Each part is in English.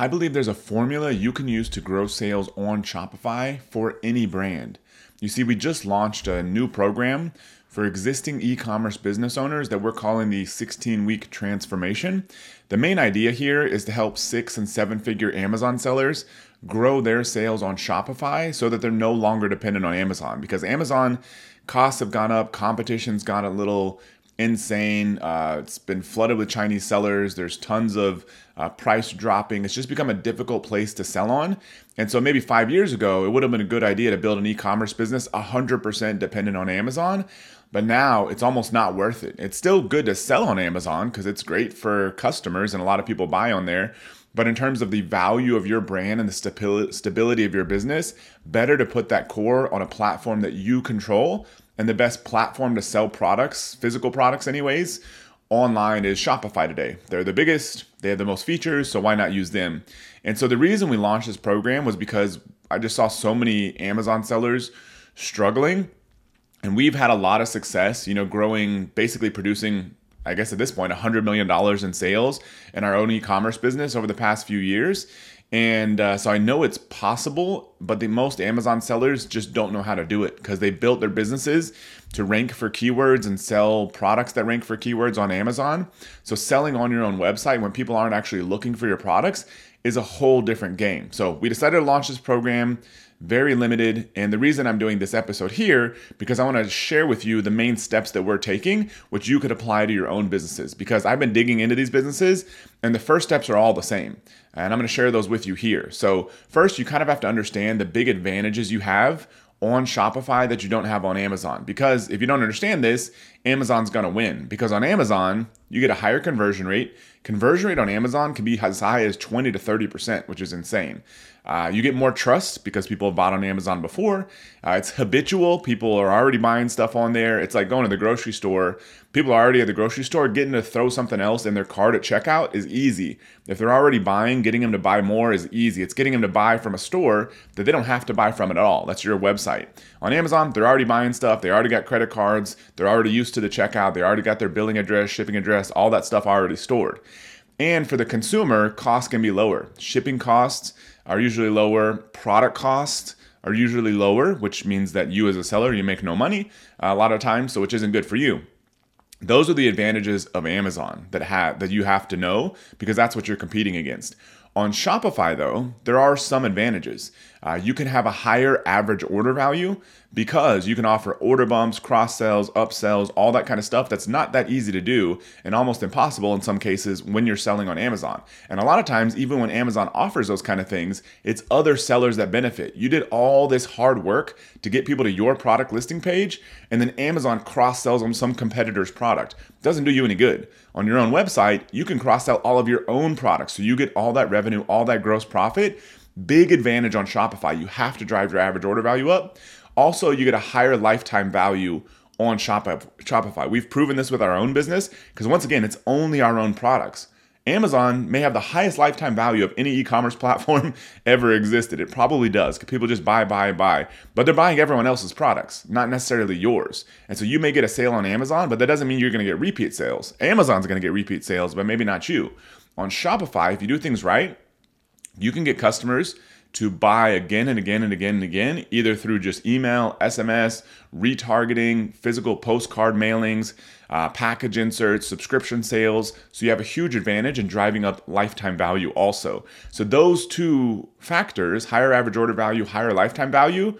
I believe there's a formula you can use to grow sales on Shopify for any brand. You see, we just launched a new program for existing e commerce business owners that we're calling the 16 week transformation. The main idea here is to help six and seven figure Amazon sellers grow their sales on Shopify so that they're no longer dependent on Amazon because Amazon costs have gone up, competition's gone a little insane. Uh, it's been flooded with Chinese sellers. There's tons of uh, price dropping. It's just become a difficult place to sell on. And so maybe five years ago, it would have been a good idea to build an e commerce business 100% dependent on Amazon. But now it's almost not worth it. It's still good to sell on Amazon because it's great for customers and a lot of people buy on there. But in terms of the value of your brand and the stability of your business, better to put that core on a platform that you control and the best platform to sell products, physical products, anyways, online is Shopify today. They're the biggest, they have the most features, so why not use them? And so the reason we launched this program was because I just saw so many Amazon sellers struggling. And we've had a lot of success, you know, growing, basically producing, I guess at this point, $100 million in sales in our own e commerce business over the past few years. And uh, so I know it's possible, but the most Amazon sellers just don't know how to do it because they built their businesses to rank for keywords and sell products that rank for keywords on Amazon. So selling on your own website when people aren't actually looking for your products is a whole different game. So we decided to launch this program very limited. And the reason I'm doing this episode here, because I want to share with you the main steps that we're taking, which you could apply to your own businesses. Because I've been digging into these businesses, and the first steps are all the same. And I'm going to share those with you here. So, first, you kind of have to understand the big advantages you have on Shopify that you don't have on Amazon. Because if you don't understand this, Amazon's gonna win. Because on Amazon, you get a higher conversion rate. Conversion rate on Amazon can be as high as 20 to 30%, which is insane. Uh, you get more trust because people have bought on Amazon before. Uh, it's habitual. People are already buying stuff on there. It's like going to the grocery store. People are already at the grocery store. Getting to throw something else in their cart at checkout is easy. If they're already buying, getting them to buy more is easy. It's getting them to buy from a store that they don't have to buy from at all. That's your website. On Amazon, they're already buying stuff. They already got credit cards. They're already used to the checkout. They already got their billing address, shipping address, all that stuff already stored. And for the consumer, costs can be lower. Shipping costs are usually lower. Product costs are usually lower, which means that you as a seller, you make no money uh, a lot of times, so which isn't good for you. Those are the advantages of Amazon that have that you have to know because that's what you're competing against. On Shopify, though, there are some advantages. Uh, you can have a higher average order value because you can offer order bumps, cross sells, upsells, all that kind of stuff that's not that easy to do and almost impossible in some cases when you're selling on Amazon. And a lot of times, even when Amazon offers those kind of things, it's other sellers that benefit. You did all this hard work to get people to your product listing page, and then Amazon cross sells on some competitor's product. It doesn't do you any good. On your own website, you can cross sell all of your own products. So you get all that revenue, all that gross profit. Big advantage on Shopify. You have to drive your average order value up. Also, you get a higher lifetime value on Shopify. We've proven this with our own business because once again, it's only our own products. Amazon may have the highest lifetime value of any e-commerce platform ever existed. It probably does because people just buy, buy, buy. But they're buying everyone else's products, not necessarily yours. And so you may get a sale on Amazon, but that doesn't mean you're going to get repeat sales. Amazon's going to get repeat sales, but maybe not you. On Shopify, if you do things right, you can get customers to buy again and again and again and again, either through just email, SMS, retargeting, physical postcard mailings, uh, package inserts, subscription sales. So you have a huge advantage in driving up lifetime value also. So those two factors, higher average order value, higher lifetime value,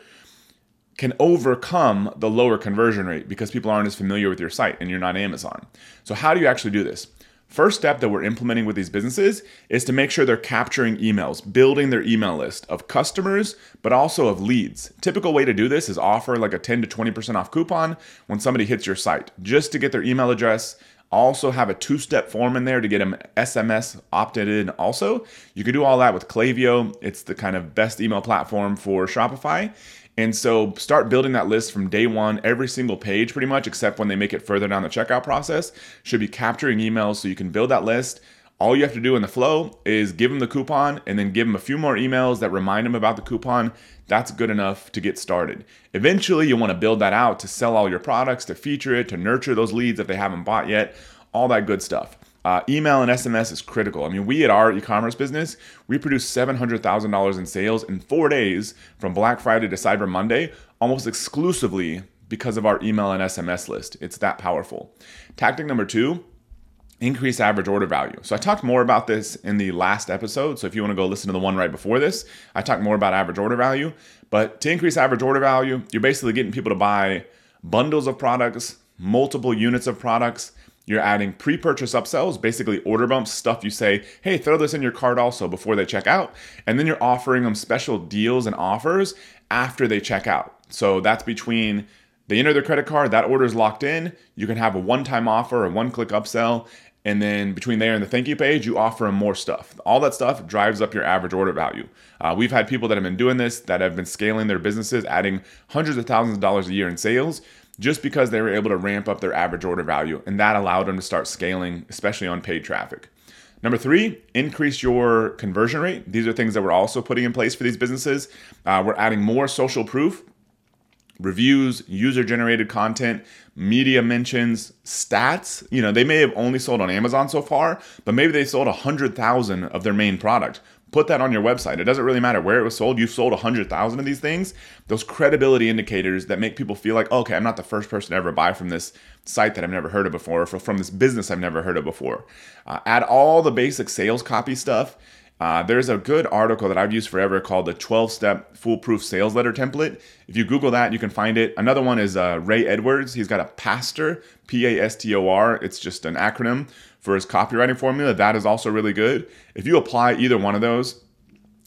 can overcome the lower conversion rate because people aren't as familiar with your site and you're not Amazon. So how do you actually do this? First step that we're implementing with these businesses is to make sure they're capturing emails, building their email list of customers, but also of leads. Typical way to do this is offer like a 10 to 20% off coupon when somebody hits your site just to get their email address. Also, have a two step form in there to get them SMS opted in. Also, you can do all that with Klaviyo. It's the kind of best email platform for Shopify. And so start building that list from day one. Every single page, pretty much, except when they make it further down the checkout process, should be capturing emails so you can build that list. All you have to do in the flow is give them the coupon and then give them a few more emails that remind them about the coupon. That's good enough to get started. Eventually, you want to build that out to sell all your products, to feature it, to nurture those leads if they haven't bought yet, all that good stuff. Uh, email and SMS is critical. I mean, we at our e-commerce business, we produce $700,000 in sales in four days from Black Friday to Cyber Monday, almost exclusively because of our email and SMS list. It's that powerful. Tactic number two, increase average order value. So I talked more about this in the last episode. So if you want to go listen to the one right before this, I talked more about average order value. But to increase average order value, you're basically getting people to buy bundles of products, multiple units of products. You're adding pre-purchase upsells, basically order bumps, stuff you say, hey, throw this in your cart also before they check out. And then you're offering them special deals and offers after they check out. So that's between they enter their credit card, that order is locked in. You can have a one-time offer, a one-click upsell, and then between there and the thank you page, you offer them more stuff. All that stuff drives up your average order value. Uh, we've had people that have been doing this, that have been scaling their businesses, adding hundreds of thousands of dollars a year in sales, just because they were able to ramp up their average order value. And that allowed them to start scaling, especially on paid traffic. Number three, increase your conversion rate. These are things that we're also putting in place for these businesses. Uh, we're adding more social proof reviews, user generated content, media mentions, stats. You know, they may have only sold on Amazon so far, but maybe they sold 100,000 of their main product. Put that on your website. It doesn't really matter where it was sold. You've sold 100,000 of these things. Those credibility indicators that make people feel like, okay, I'm not the first person to ever buy from this site that I've never heard of before, or from this business I've never heard of before. Uh, add all the basic sales copy stuff uh, there's a good article that I've used forever called the 12 step foolproof sales letter template. If you Google that, you can find it. Another one is uh, Ray Edwards. He's got a PASTOR, P A S T O R. It's just an acronym for his copywriting formula. That is also really good. If you apply either one of those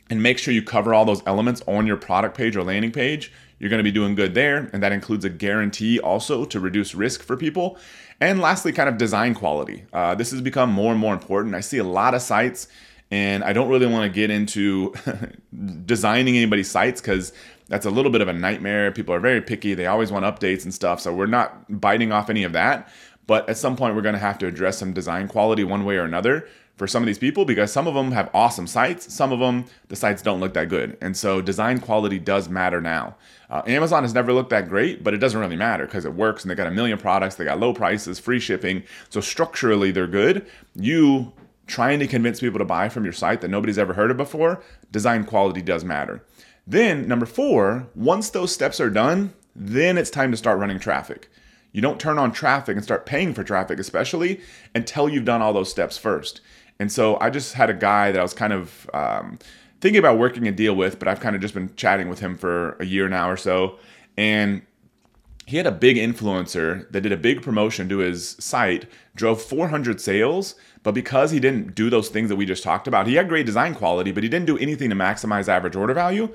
and make sure you cover all those elements on your product page or landing page, you're going to be doing good there. And that includes a guarantee also to reduce risk for people. And lastly, kind of design quality. Uh, this has become more and more important. I see a lot of sites and I don't really want to get into designing anybody's sites because that's a little bit of a nightmare. People are very picky. They always want updates and stuff. So we're not biting off any of that. But at some point, we're going to have to address some design quality one way or another for some of these people because some of them have awesome sites. Some of them, the sites don't look that good. And so design quality does matter now. Uh, Amazon has never looked that great, but it doesn't really matter because it works and they got a million products. They got low prices, free shipping. So structurally, they're good. You trying to convince people to buy from your site that nobody's ever heard of before, design quality does matter. Then, number four, once those steps are done, then it's time to start running traffic. You don't turn on traffic and start paying for traffic, especially until you've done all those steps first. And so I just had a guy that I was kind of um, thinking about working a deal with, but I've kind of just been chatting with him for a year now or so. And he had a big influencer that did a big promotion to his site, drove 400 sales, but because he didn't do those things that we just talked about, he had great design quality, but he didn't do anything to maximize average order value.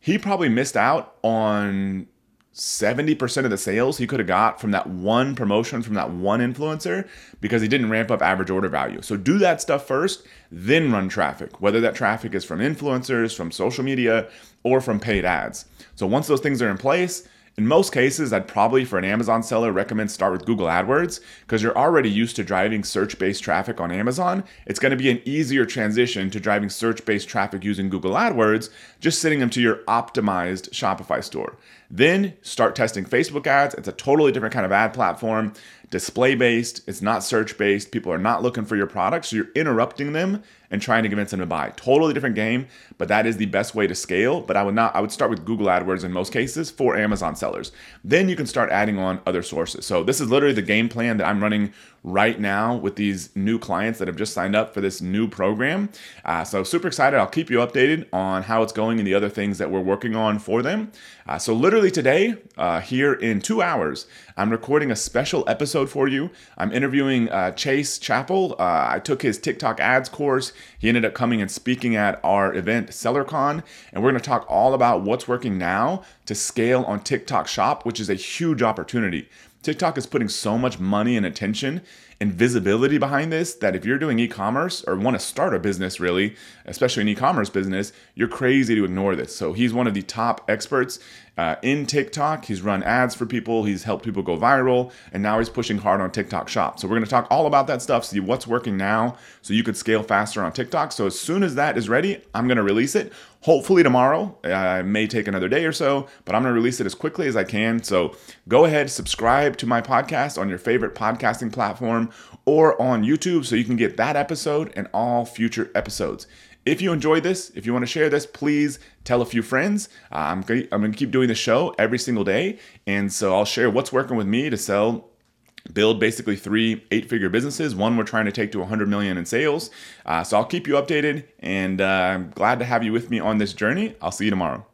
He probably missed out on 70% of the sales he could have got from that one promotion from that one influencer because he didn't ramp up average order value. So do that stuff first, then run traffic, whether that traffic is from influencers, from social media, or from paid ads. So once those things are in place, in most cases, I'd probably, for an Amazon seller, recommend start with Google AdWords because you're already used to driving search based traffic on Amazon. It's going to be an easier transition to driving search based traffic using Google AdWords, just sending them to your optimized Shopify store. Then start testing Facebook ads. It's a totally different kind of ad platform, display based, it's not search based. People are not looking for your product, so you're interrupting them and trying to convince them to buy. Totally different game, but that is the best way to scale. But I would not, I would start with Google AdWords in most cases for Amazon sellers. Then you can start adding on other sources. So this is literally the game plan that I'm running right now with these new clients that have just signed up for this new program. Uh, so super excited. I'll keep you updated on how it's going and the other things that we're working on for them. Uh, so literally today, uh, here in two hours, I'm recording a special episode for you. I'm interviewing uh, Chase Chappell. Uh, I took his TikTok ads course. He ended up coming and speaking at our event, SellerCon, and we're going to talk all about what's working now to scale on TikTok Shop, which is a huge opportunity. TikTok is putting so much money and attention and visibility behind this that if you're doing e-commerce or want to start a business really, especially an e-commerce business, you're crazy to ignore this. So he's one of the top experts uh, in TikTok. He's run ads for people, he's helped people go viral, and now he's pushing hard on TikTok Shop. So we're going to talk all about that stuff, see what's working now so you could scale faster on TikTok. So as soon as that is ready, I'm going to release it. Hopefully tomorrow. Uh, may take another day or so, but I'm going to release it as quickly as I can. So go ahead, subscribe to my podcast on your favorite podcasting platform. or on YouTube so you can get that episode and all future episodes. If you enjoyed this, if you want to share this, please tell a few friends. Uh, I'm, going to keep doing the show every single day. And so I'll share what's working with me to sell build basically three eight figure businesses one we're trying to take to 100 million in sales uh, so i'll keep you updated and uh, i'm glad to have you with me on this journey i'll see you tomorrow